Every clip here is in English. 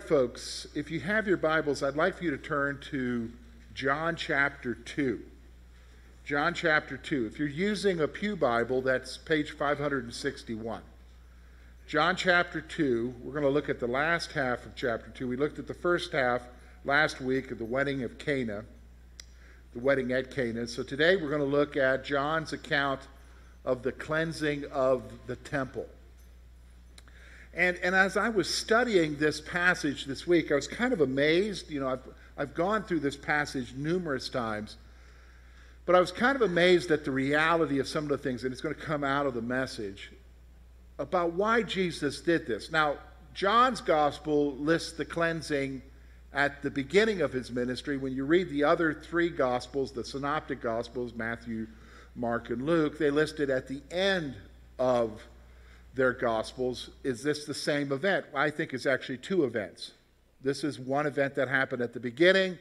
Right, folks, if you have your Bibles, I'd like for you to turn to John chapter 2. John chapter 2. If you're using a Pew Bible, that's page 561. John chapter 2, we're going to look at the last half of chapter 2. We looked at the first half last week of the wedding of Cana, the wedding at Cana. So today we're going to look at John's account of the cleansing of the temple. And, and as I was studying this passage this week, I was kind of amazed. You know, I've, I've gone through this passage numerous times, but I was kind of amazed at the reality of some of the things, and it's going to come out of the message about why Jesus did this. Now, John's gospel lists the cleansing at the beginning of his ministry. When you read the other three gospels, the synoptic gospels, Matthew, Mark, and Luke, they list it at the end of their gospels. Is this the same event? I think it's actually two events. This is one event that happened at the beginning.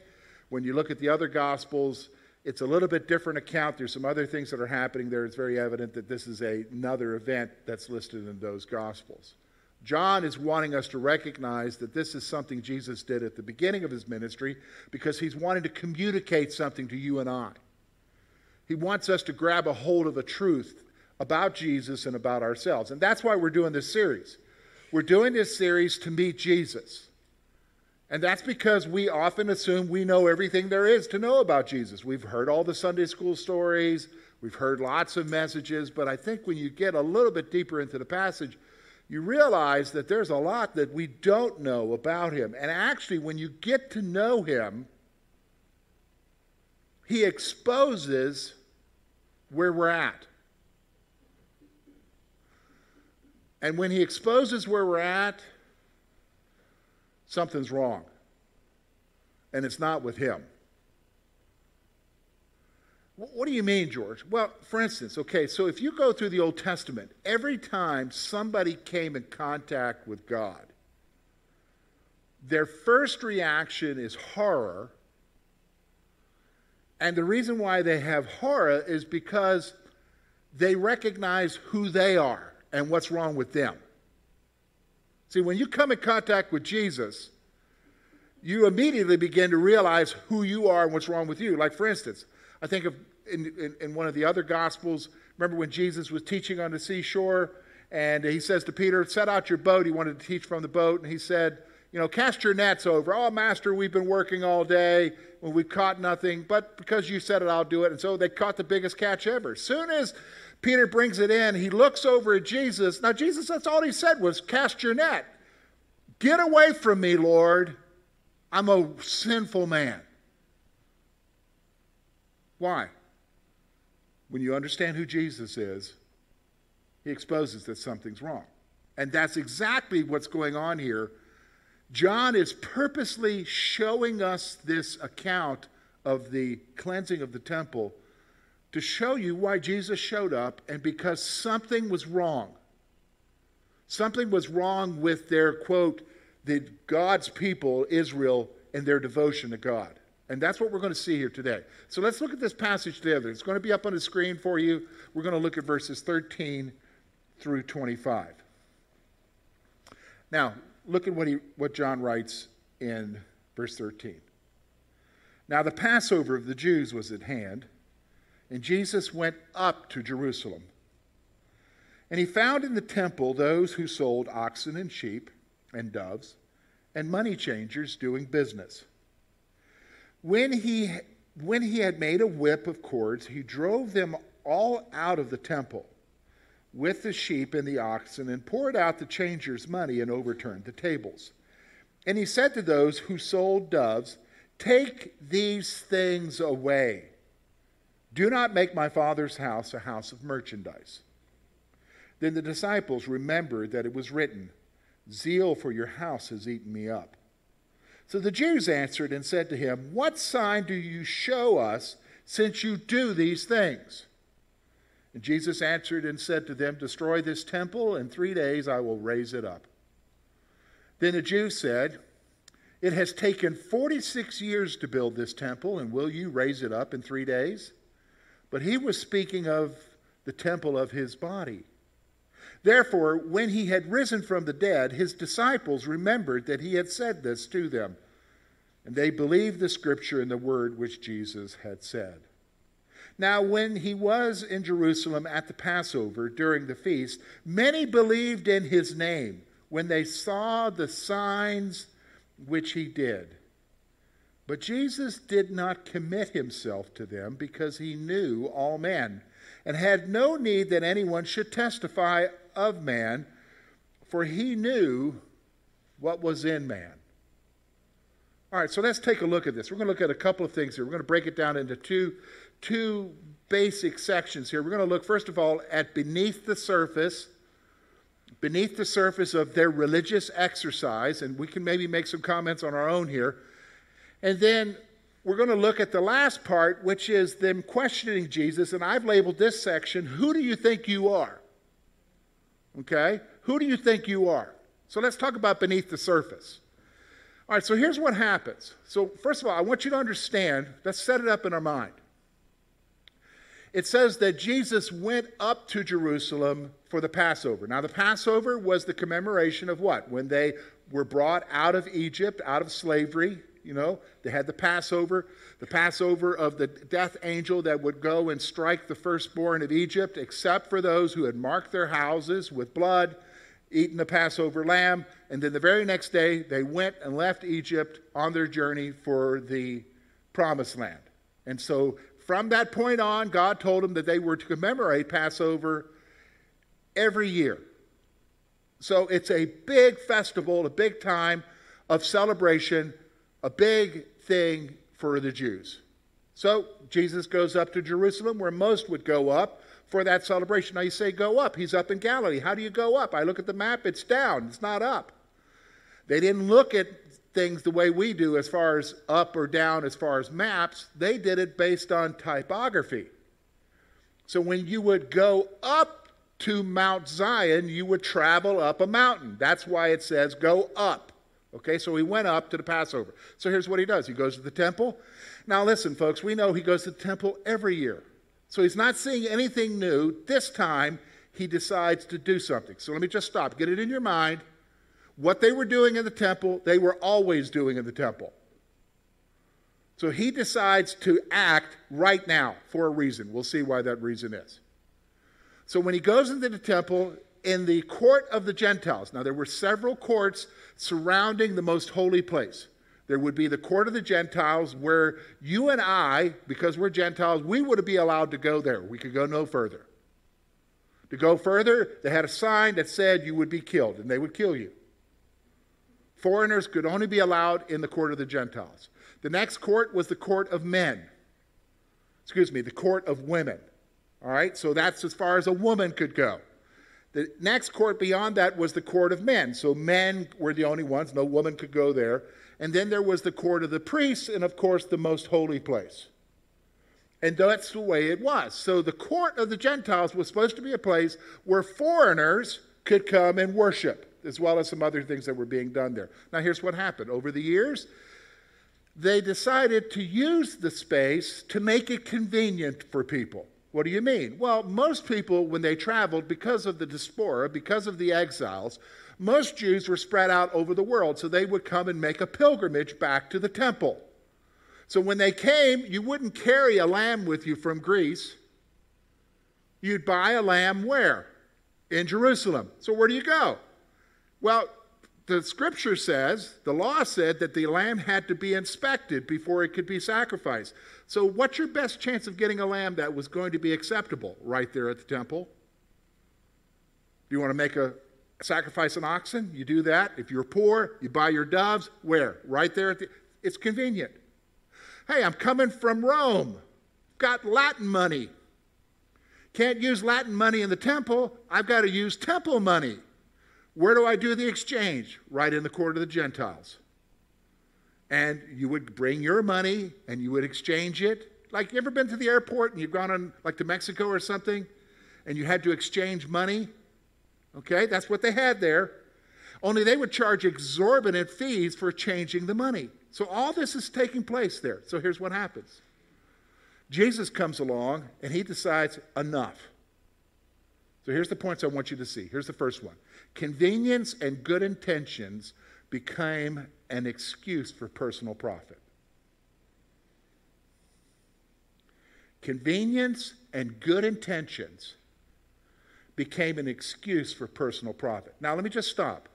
When you look at the other gospels, it's a little bit different account. There's some other things that are happening there. It's very evident that this is a, another event that's listed in those Gospels. John is wanting us to recognize that this is something Jesus did at the beginning of his ministry because he's wanting to communicate something to you and I. He wants us to grab a hold of a truth about Jesus and about ourselves. And that's why we're doing this series. We're doing this series to meet Jesus. And that's because we often assume we know everything there is to know about Jesus. We've heard all the Sunday school stories, we've heard lots of messages, but I think when you get a little bit deeper into the passage, you realize that there's a lot that we don't know about him. And actually, when you get to know him, he exposes where we're at. And when he exposes where we're at, something's wrong. And it's not with him. What do you mean, George? Well, for instance, okay, so if you go through the Old Testament, every time somebody came in contact with God, their first reaction is horror. And the reason why they have horror is because they recognize who they are and what's wrong with them. See, when you come in contact with Jesus, you immediately begin to realize who you are and what's wrong with you. Like, for instance, I think of in, in, in, one of the other Gospels, remember when Jesus was teaching on the seashore and he says to Peter, Set out your boat. He wanted to teach from the boat, and he said, You know, cast your nets over. Oh, Master, we've been working all day and we've caught nothing, but because you said it, I'll do it. And so they caught the biggest catch ever. Soon as Peter brings it in. He looks over at Jesus. Now, Jesus, that's all he said was, Cast your net. Get away from me, Lord. I'm a sinful man. Why? When you understand who Jesus is, he exposes that something's wrong. And that's exactly what's going on here. John is purposely showing us this account of the cleansing of the temple to show you why Jesus showed up and because something was wrong. Something was wrong with their, quote, the God's people, Israel, and their devotion to God. And that's what we're going to see here today. So let's look at this passage together. It's going to be up on the screen for you. We're going to look at verses 13 through 25. Now, look at what, he, what John writes in verse 13. Now, the Passover of the Jews was at hand and Jesus went up to Jerusalem. And he found in the temple those who sold oxen and sheep and doves and money changers doing business. When he, when he had made a whip of cords, he drove them all out of the temple with the sheep and the oxen and poured out the changers' money and overturned the tables. And he said to those who sold doves, Take these things away. Do not make my father's house a house of merchandise. Then the disciples remembered that it was written, Zeal for your house has eaten me up. So the Jews answered and said to him, What sign do you show us since you do these things? And Jesus answered and said to them, Destroy this temple, and three days I will raise it up. Then the Jews said, It has taken 46 years to build this temple, and will you raise it up in three days? But he was speaking of the temple of his body. Therefore, when he had risen from the dead, his disciples remembered that he had said this to them. And they believed the scripture and the word which Jesus had said. Now, when he was in Jerusalem at the Passover during the feast, many believed in his name when they saw the signs which he did. But Jesus did not commit himself to them because he knew all men and had no need that anyone should testify of man, for he knew what was in man. All right, so let's take a look at this. We're going to look at a couple of things here. We're going to break it down into two, two basic sections here. We're going to look, first of all, at beneath the surface, beneath the surface of their religious exercise, and we can maybe make some comments on our own here. And then we're going to look at the last part, which is them questioning Jesus, and I've labeled this section, Who do you think you are? Okay? Who do you think you are? So let's talk about beneath the surface. All right, so here's what happens. So, first of all, I want you to understand, let's set it up in our mind. It says that Jesus went up to Jerusalem for the Passover. Now, the Passover was the commemoration of what? When they were brought out of Egypt, out of slavery, you know, they had the Passover, the Passover of the death angel that would go and strike the firstborn of Egypt, except for those who had marked their houses with blood, eaten the Passover lamb, and then the very next day they went and left Egypt on their journey for the promised land. And so from that point on, God told them that they were to commemorate Passover every year. So it's a big festival, a big time of celebration a big thing for the Jews. So Jesus goes up to Jerusalem, where most would go up for that celebration. Now you say, go up. He's up in Galilee. How do you go up? I look at the map, it's down, it's not up. They didn't look at things the way we do as far as up or down as far as maps. They did it based on typography. So when you would go up to Mount Zion, you would travel up a mountain. That's why it says go up. Okay, so he went up to the Passover. So here's what he does he goes to the temple. Now, listen, folks, we know he goes to the temple every year. So he's not seeing anything new. This time, he decides to do something. So let me just stop. Get it in your mind. What they were doing in the temple, they were always doing in the temple. So he decides to act right now for a reason. We'll see why that reason is. So when he goes into the temple, in the court of the Gentiles. Now, there were several courts surrounding the most holy place. There would be the court of the Gentiles, where you and I, because we're Gentiles, we would be allowed to go there. We could go no further. To go further, they had a sign that said you would be killed, and they would kill you. Foreigners could only be allowed in the court of the Gentiles. The next court was the court of men. Excuse me, the court of women. All right, so that's as far as a woman could go. The next court beyond that was the court of men. So men were the only ones, no woman could go there. And then there was the court of the priests, and of course, the most holy place. And that's the way it was. So the court of the Gentiles was supposed to be a place where foreigners could come and worship, as well as some other things that were being done there. Now, here's what happened. Over the years, they decided to use the space to make it convenient for people. What do you mean? Well, most people, when they traveled, because of the diaspora, because of the exiles, most Jews were spread out over the world, so they would come and make a pilgrimage back to the temple. So when they came, you wouldn't carry a lamb with you from Greece. You'd buy a lamb where? In Jerusalem. So where do you go? Well, the scripture says, the law said that the lamb had to be inspected before it could be sacrificed. So, what's your best chance of getting a lamb that was going to be acceptable right there at the temple? You want to make a sacrifice an oxen? You do that. If you're poor, you buy your doves. Where? Right there at the. It's convenient. Hey, I'm coming from Rome. Got Latin money. Can't use Latin money in the temple. I've got to use temple money. Where do I do the exchange? Right in the court of the Gentiles. And you would bring your money and you would exchange it. Like, you ever been to the airport and you've gone on, like, to Mexico or something, and you had to exchange money? Okay, that's what they had there. Only they would charge exorbitant fees for changing the money. So all this is taking place there. So here's what happens Jesus comes along and he decides, enough. So here's the points I want you to see. Here's the first one convenience and good intentions became an excuse for personal profit. Convenience and good intentions became an excuse for personal profit. Now, let me just stop.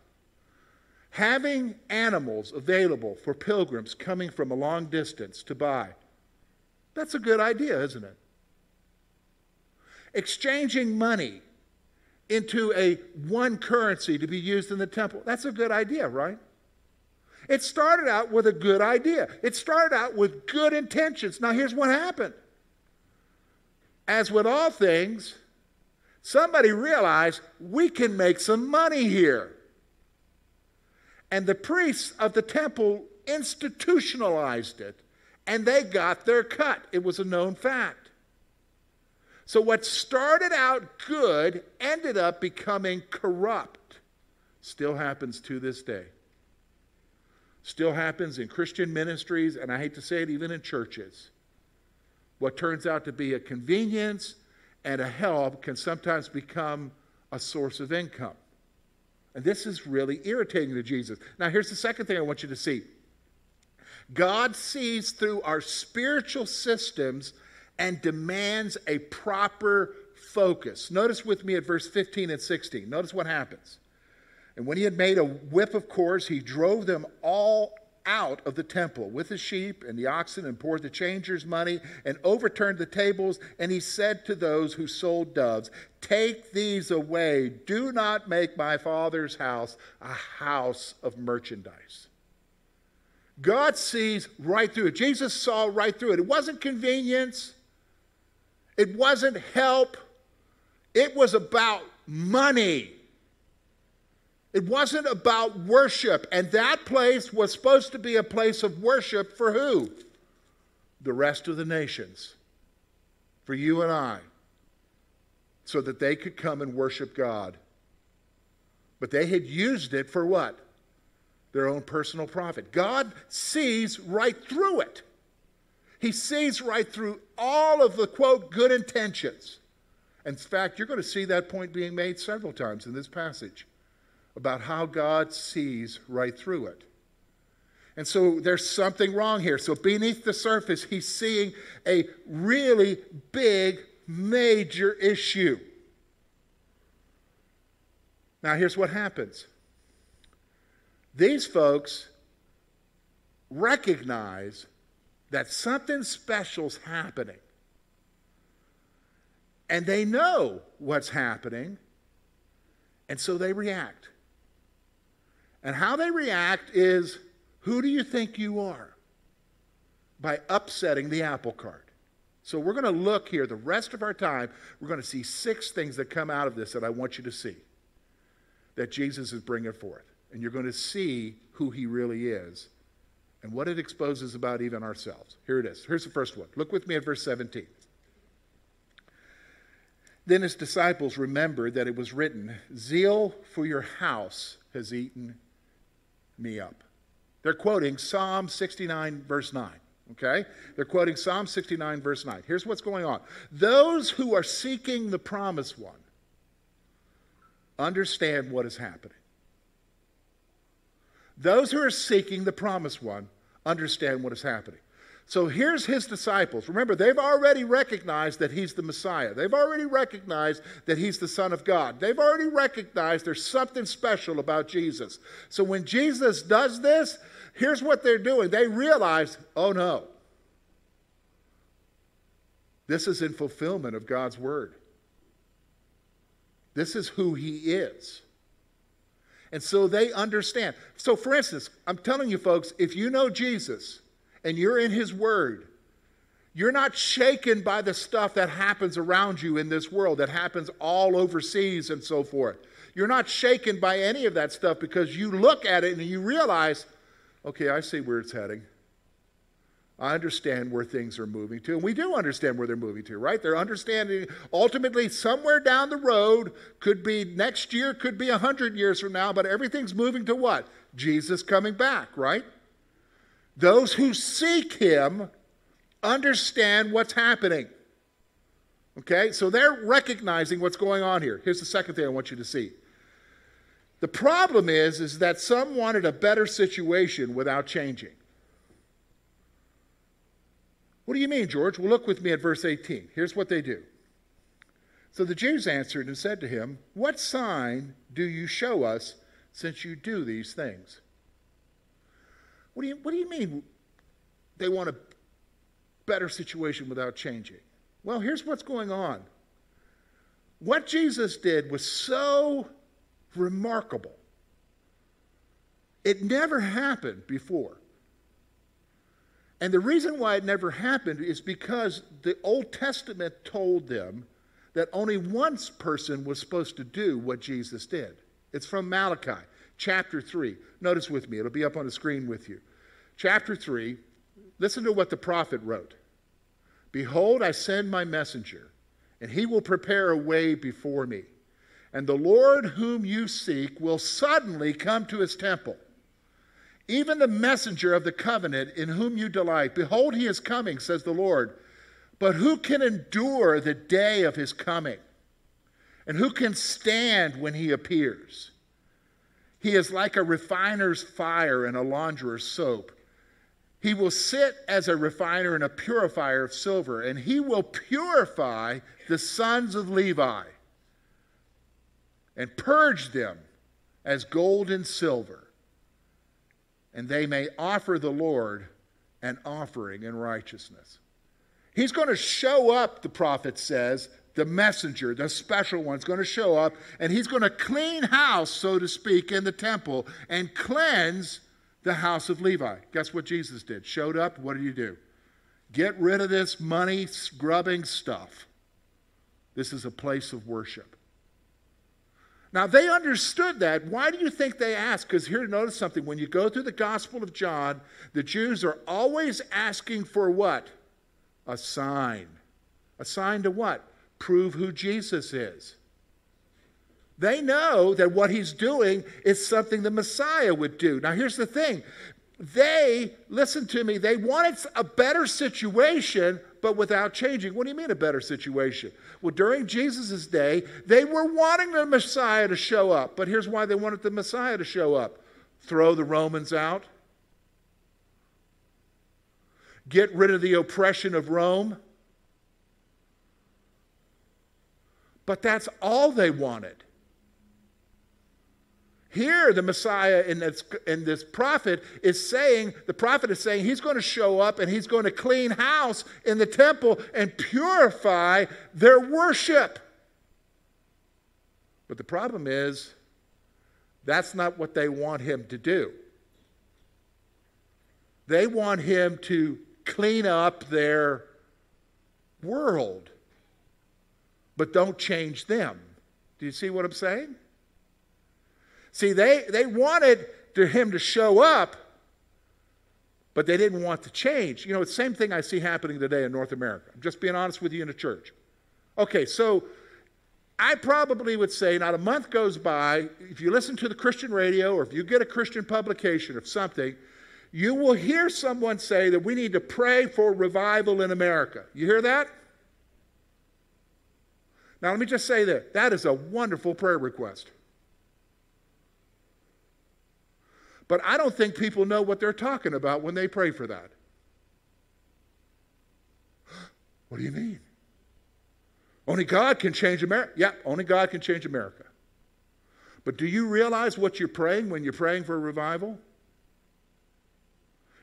Having animals available for pilgrims coming from a long distance to buy, that's a good idea, isn't it? Exchanging money into a one currency to be used in the temple, that's a good idea, right? It started out with a good idea. It started out with good intentions. Now, here's what happened. As with all things, somebody realized we can make some money here. And the priests of the temple institutionalized it, and they got their cut. It was a known fact. So, what started out good ended up becoming corrupt. Still happens to this day. Still happens in Christian ministries, and I hate to say it, even in churches. What turns out to be a convenience and a help can sometimes become a source of income. And this is really irritating to Jesus. Now, here's the second thing I want you to see God sees through our spiritual systems and demands a proper focus. Notice with me at verse 15 and 16. Notice what happens. And when he had made a whip of cords, he drove them all out of the temple with the sheep and the oxen and poured the changers' money and overturned the tables. And he said to those who sold doves, Take these away. Do not make my father's house a house of merchandise. God sees right through it. Jesus saw right through it. It wasn't convenience, it wasn't help, it was about money. It wasn't about worship. And that place was supposed to be a place of worship for who? The rest of the nations. For you and I. So that they could come and worship God. But they had used it for what? Their own personal profit. God sees right through it. He sees right through all of the quote good intentions. In fact, you're going to see that point being made several times in this passage about how God sees right through it. And so there's something wrong here. So beneath the surface, he's seeing a really big, major issue. Now, here's what happens these folks recognize that something special's happening. And they know what's happening, and so they react. And how they react is who do you think you are? By upsetting the apple cart. So we're going to look here the rest of our time. We're going to see six things that come out of this that I want you to see that Jesus is bringing forth. And you're going to see who he really is and what it exposes about even ourselves. Here it is. Here's the first one. Look with me at verse 17. Then his disciples remembered that it was written, Zeal for your house has eaten me up. They're quoting Psalm 69, verse 9. Okay? They're quoting Psalm 69, verse 9. Here's what's going on those who are seeking the promised one understand what is happening. Those who are seeking the promised one understand what is happening. So here's his disciples. Remember, they've already recognized that he's the Messiah. They've already recognized that he's the Son of God. They've already recognized there's something special about Jesus. So when Jesus does this, here's what they're doing. They realize, oh no, this is in fulfillment of God's word. This is who he is. And so they understand. So, for instance, I'm telling you folks, if you know Jesus, and you're in His Word, you're not shaken by the stuff that happens around you in this world, that happens all overseas and so forth. You're not shaken by any of that stuff because you look at it and you realize, okay, I see where it's heading. I understand where things are moving to. And we do understand where they're moving to, right? They're understanding ultimately somewhere down the road, could be next year, could be 100 years from now, but everything's moving to what? Jesus coming back, right? Those who seek him understand what's happening. Okay, so they're recognizing what's going on here. Here's the second thing I want you to see. The problem is, is that some wanted a better situation without changing. What do you mean, George? Well, look with me at verse 18. Here's what they do. So the Jews answered and said to him, What sign do you show us since you do these things? What do you, what do you mean they want a better situation without changing? Well, here's what's going on. What Jesus did was so remarkable. It never happened before. And the reason why it never happened is because the Old Testament told them that only one person was supposed to do what Jesus did. It's from Malachi, chapter 3. Notice with me, it'll be up on the screen with you. Chapter 3, listen to what the prophet wrote Behold, I send my messenger, and he will prepare a way before me. And the Lord whom you seek will suddenly come to his temple. Even the messenger of the covenant in whom you delight. Behold, he is coming, says the Lord. But who can endure the day of his coming? And who can stand when he appears? He is like a refiner's fire and a launderer's soap. He will sit as a refiner and a purifier of silver, and he will purify the sons of Levi and purge them as gold and silver, and they may offer the Lord an offering in righteousness. He's going to show up, the prophet says, the messenger, the special one, is going to show up, and he's going to clean house, so to speak, in the temple and cleanse the house of Levi. Guess what Jesus did? Showed up, what did he do? Get rid of this money scrubbing stuff. This is a place of worship. Now, they understood that. Why do you think they asked? Because here, notice something. When you go through the Gospel of John, the Jews are always asking for what? A sign. A sign to what? Prove who Jesus is. They know that what he's doing is something the Messiah would do. Now, here's the thing they, listen to me, they wanted a better situation, but without changing. What do you mean a better situation? Well, during Jesus' day, they were wanting the Messiah to show up, but here's why they wanted the Messiah to show up throw the Romans out, get rid of the oppression of Rome. But that's all they wanted. Here, the Messiah in this, in this prophet is saying, the prophet is saying he's going to show up and he's going to clean house in the temple and purify their worship. But the problem is, that's not what they want him to do. They want him to clean up their world, but don't change them. Do you see what I'm saying? See, they, they wanted to him to show up, but they didn't want to change. You know, it's the same thing I see happening today in North America. I'm just being honest with you in the church. Okay, so I probably would say not a month goes by, if you listen to the Christian radio or if you get a Christian publication of something, you will hear someone say that we need to pray for revival in America. You hear that? Now, let me just say that that is a wonderful prayer request. But I don't think people know what they're talking about when they pray for that. What do you mean? Only God can change America. Yeah, only God can change America. But do you realize what you're praying when you're praying for a revival?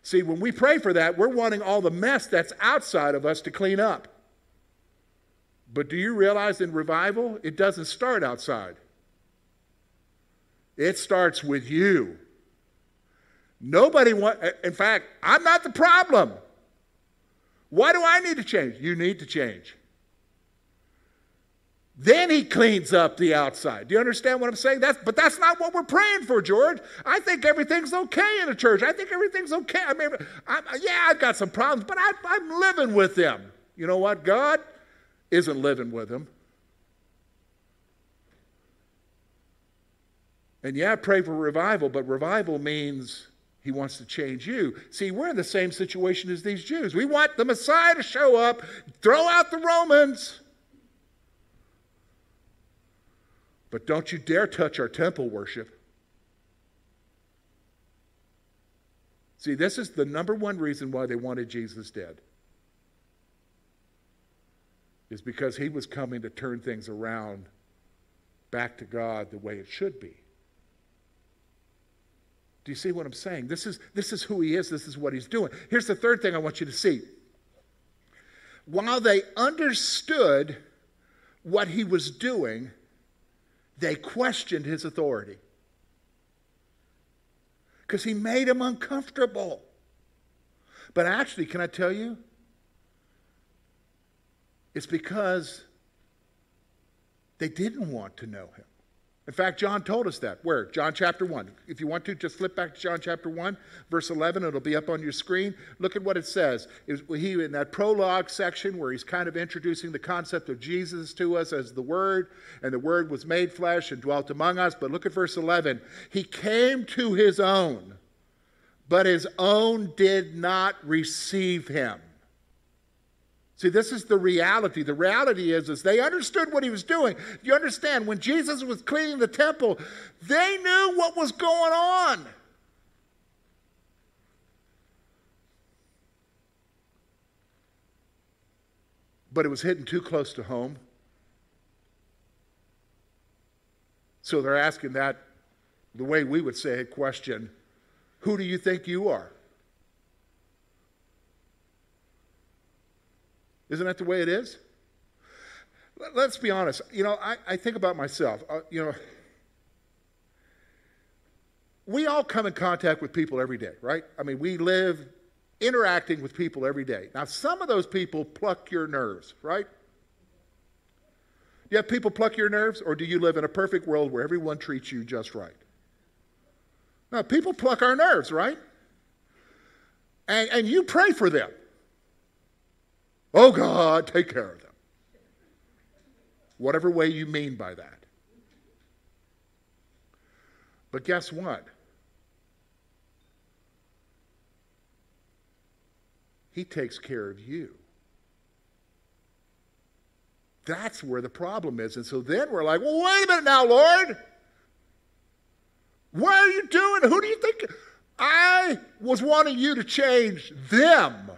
See, when we pray for that, we're wanting all the mess that's outside of us to clean up. But do you realize in revival, it doesn't start outside, it starts with you. Nobody want in fact, I'm not the problem. Why do I need to change? You need to change. Then he cleans up the outside. Do you understand what I'm saying? That's, but that's not what we're praying for, George. I think everything's okay in the church. I think everything's okay. I mean, I'm, yeah, I've got some problems, but I, I'm living with them. You know what? God isn't living with them. And yeah, I pray for revival, but revival means he wants to change you. See, we're in the same situation as these Jews. We want the Messiah to show up, throw out the Romans. But don't you dare touch our temple worship. See, this is the number one reason why they wanted Jesus dead. Is because he was coming to turn things around back to God the way it should be. Do you see what I'm saying? This is, this is who he is, this is what he's doing. Here's the third thing I want you to see. While they understood what he was doing, they questioned his authority. Because he made them uncomfortable. But actually, can I tell you? It's because they didn't want to know him. In fact, John told us that. Where? John chapter 1. If you want to, just flip back to John chapter 1, verse 11. It'll be up on your screen. Look at what it says. he, in that prologue section where he's kind of introducing the concept of Jesus to us as the Word, and the Word was made flesh and dwelt among us. But look at verse 11. He came to his own, but his own did not receive him. See, this is the reality. The reality is, is they understood what he was doing. You understand, when Jesus was cleaning the temple, they knew what was going on. But it was hitting too close to home. So they're asking that, the way we would say it, question Who do you think you are? Isn't that the way it is? Let's be honest. You know, I, I think about myself. Uh, you know, we all come in contact with people every day, right? I mean, we live interacting with people every day. Now, some of those people pluck your nerves, right? You have people pluck your nerves, or do you live in a perfect world where everyone treats you just right? Now, people pluck our nerves, right? And, and you pray for them. Oh God, take care of them. Whatever way you mean by that. But guess what? He takes care of you. That's where the problem is. And so then we're like, well, wait a minute now, Lord. What are you doing? Who do you think? I was wanting you to change them.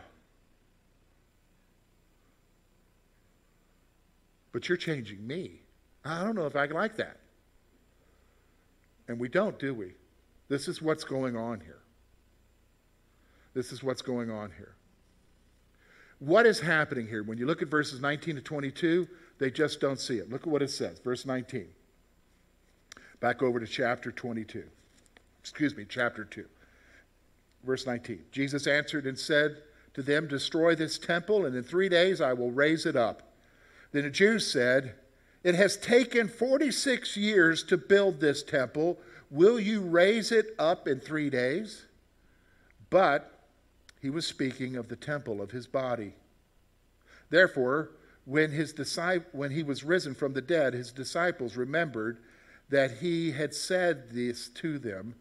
But you're changing me. I don't know if I like that. And we don't, do we? This is what's going on here. This is what's going on here. What is happening here? When you look at verses 19 to 22, they just don't see it. Look at what it says. Verse 19. Back over to chapter 22. Excuse me, chapter 2. Verse 19. Jesus answered and said to them, Destroy this temple, and in three days I will raise it up. Then the Jews said, It has taken 46 years to build this temple. Will you raise it up in three days? But he was speaking of the temple of his body. Therefore, when, his when he was risen from the dead, his disciples remembered that he had said this to them,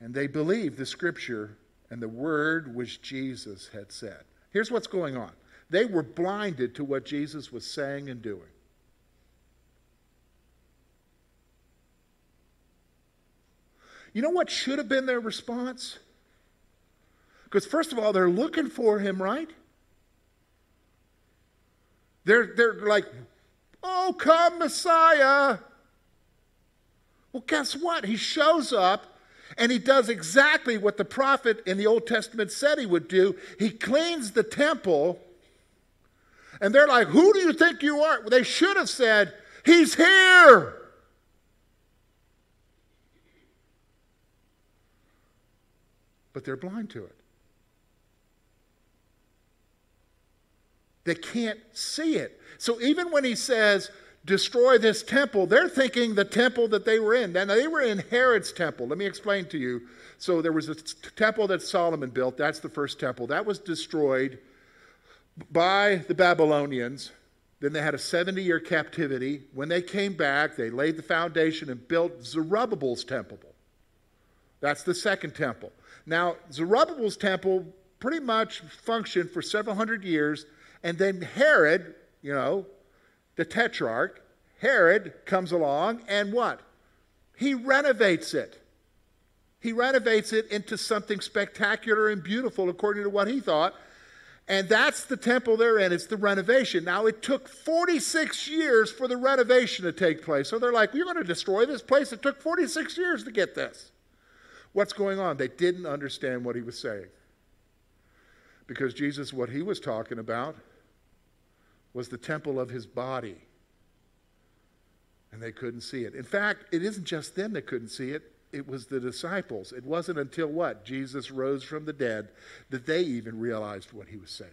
and they believed the scripture and the word which Jesus had said. Here's what's going on they were blinded to what Jesus was saying and doing. You know what should have been their response? Because, first of all, they're looking for him, right? They're, they're like, oh, come, Messiah. Well, guess what? He shows up and he does exactly what the prophet in the Old Testament said he would do. He cleans the temple and they're like, Who do you think you are? They should have said, He's here. But they're blind to it. They can't see it. So even when he says, destroy this temple, they're thinking the temple that they were in. Now, they were in Herod's temple. Let me explain to you. So there was a temple that Solomon built. That's the first temple. That was destroyed by the Babylonians. Then they had a 70 year captivity. When they came back, they laid the foundation and built Zerubbabel's temple. That's the second temple. Now, Zerubbabel's temple pretty much functioned for several hundred years, and then Herod, you know, the tetrarch, Herod comes along and what? He renovates it. He renovates it into something spectacular and beautiful according to what he thought. And that's the temple they're in. It's the renovation. Now, it took 46 years for the renovation to take place. So they're like, we're going to destroy this place. It took 46 years to get this. What's going on? They didn't understand what he was saying. Because Jesus, what he was talking about was the temple of his body. And they couldn't see it. In fact, it isn't just them that couldn't see it, it was the disciples. It wasn't until what? Jesus rose from the dead that they even realized what he was saying.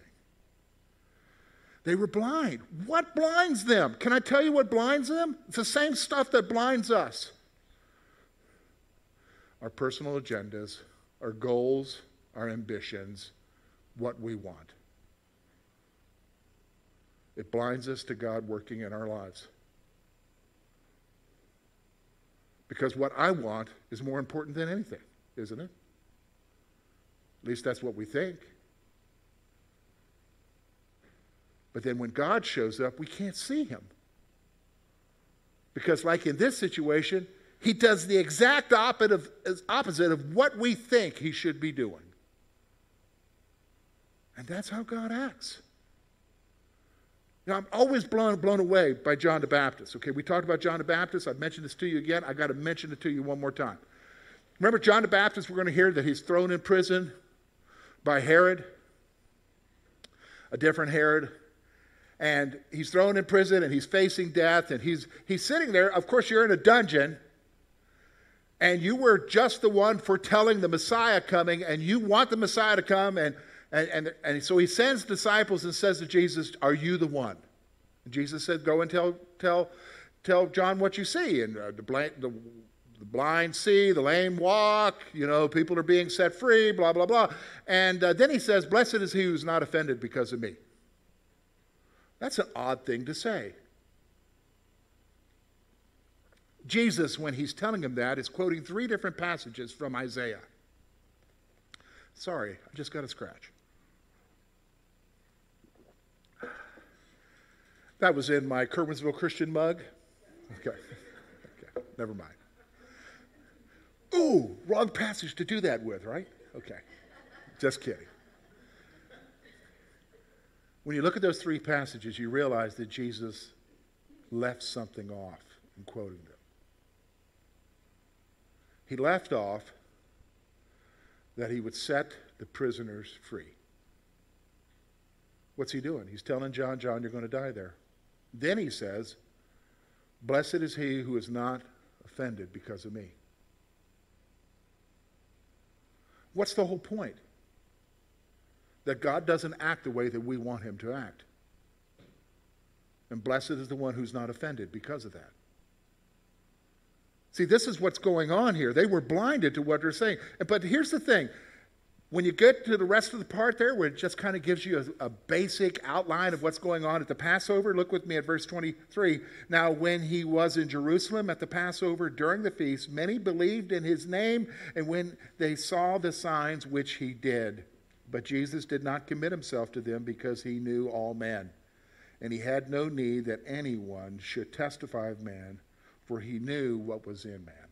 They were blind. What blinds them? Can I tell you what blinds them? It's the same stuff that blinds us our personal agendas, our goals, our ambitions, what we want. It blinds us to God working in our lives. Because what I want is more important than anything, isn't it? At least that's what we think. But then when God shows up, we can't see him. Because, like in this situation, he does the exact opposite of, what we think he should be doing. And that's how God acts. Now, I'm always blown, blown away by John the Baptist. Okay, we talked about John the Baptist. I've mentioned this to you again. I've got to mention it to you one more time. Remember John the Baptist, we're going to hear that he's thrown in prison by Herod, a different Herod. And he's thrown in prison and he's facing death and he's, he's sitting there. Of course, you're in a dungeon and you were just the one foretelling the Messiah coming and you want the Messiah to come and and, and, and so he sends disciples and says to Jesus, Are you the one? And Jesus said, Go and tell, tell, tell John what you see. And uh, the, blind, the, the blind see, the lame walk, you know, people are being set free, blah, blah, blah. And uh, then he says, Blessed is he who's not offended because of me. That's an odd thing to say. Jesus, when he's telling him that, is quoting three different passages from Isaiah. Sorry, I just got a scratch. That was in my Curwensville Christian mug. Okay. Okay. Never mind. Ooh, wrong passage to do that with, right? Okay. Just kidding. When you look at those three passages, you realize that Jesus left something off in quoting them. He left off that he would set the prisoners free. What's he doing? He's telling John, John, you're going to die there. Then he says, Blessed is he who is not offended because of me. What's the whole point? That God doesn't act the way that we want him to act. And blessed is the one who's not offended because of that. See, this is what's going on here. They were blinded to what they're saying. But here's the thing when you get to the rest of the part there, where it just kind of gives you a, a, basic outline of what's going on at the Passover, look with me at verse 23. Now, when he was in Jerusalem at the Passover during the feast, many believed in his name, and when they saw the signs which he did. But Jesus did not commit himself to them because he knew all men. And he had no need that anyone should testify of man, for he knew what was in man.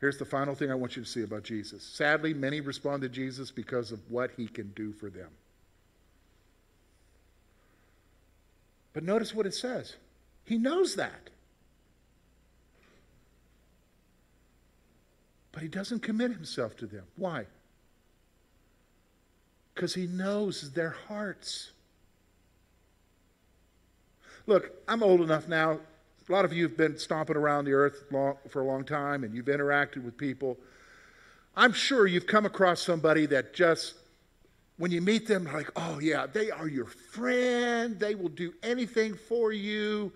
Here's the final thing I want you to see about Jesus. Sadly, many respond to Jesus because of what he can do for them. But notice what it says. He knows that. But he doesn't commit himself to them. Why? Because he knows their hearts. Look, I'm old enough now a lot of you have been stomping around the earth long, for a long time and you've interacted with people. I'm sure you've come across somebody that just, when you meet them, like, oh, yeah, they are your friend. They will do anything for you.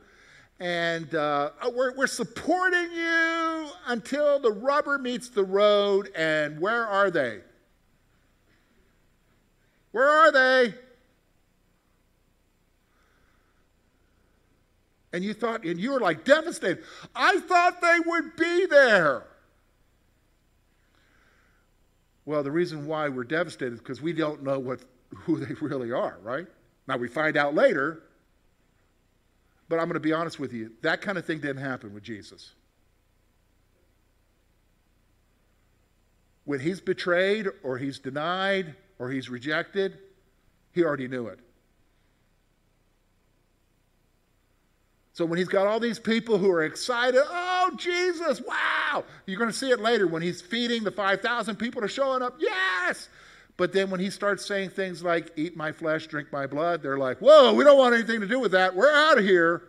And uh, oh, we're, we're supporting you until the rubber meets the road. And where are they? Where are they? And you thought, and you were like devastated. I thought they would be there. Well, the reason why we're devastated is because we don't know what, who they really are, right? Now we find out later, But I'm going to be honest with you that kind of thing didn't happen with Jesus. When he's betrayed or he's denied or he's rejected, he already knew it. So when he's got all these people who are excited, oh, Jesus, wow. You're going to see it later when he's feeding the 5,000 people are showing up, yes. But then when he starts saying things like, eat my flesh, drink my blood, they're like, whoa, we don't want anything to do with that. We're out of here.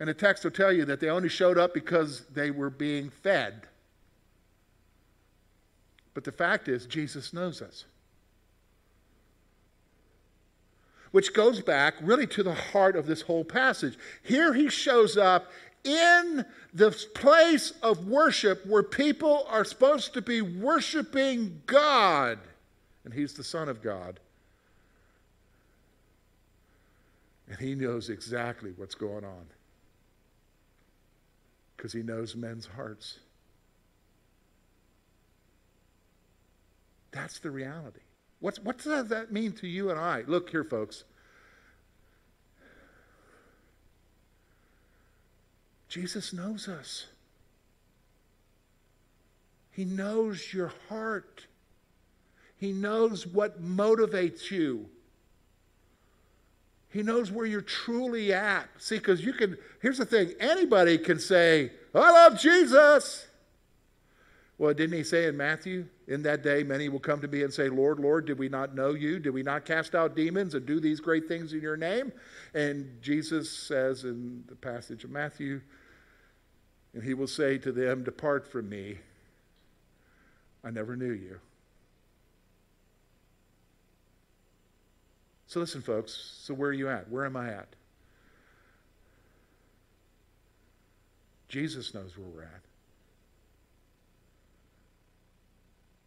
And the text will tell you that they only showed up because they were being fed. But the fact is, Jesus knows us. Which goes back really to the heart of this whole passage. Here he shows up in the place of worship where people are supposed to be worshiping God and he's the Son of God. And he knows exactly what's going on because he knows men's hearts. That's the reality. What's, what does that mean to you and I? Look here, folks. Jesus knows us. He knows your heart. He knows what motivates you. He knows where you're truly at. See, because you can, here's the thing anybody can say, I love Jesus. Well, didn't he say in Matthew, in that day, many will come to me and say, Lord, Lord, did we not know you? Did we not cast out demons and do these great things in your name? And Jesus says in the passage of Matthew, and he will say to them, Depart from me. I never knew you. So listen, folks. So where are you at? Where am I at? Jesus knows where we're at.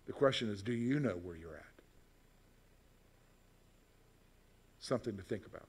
The question is do you know where you're at? Something to think about.